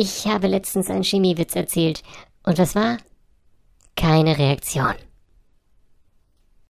Ich habe letztens einen Chemiewitz erzählt. Und was war? Keine Reaktion.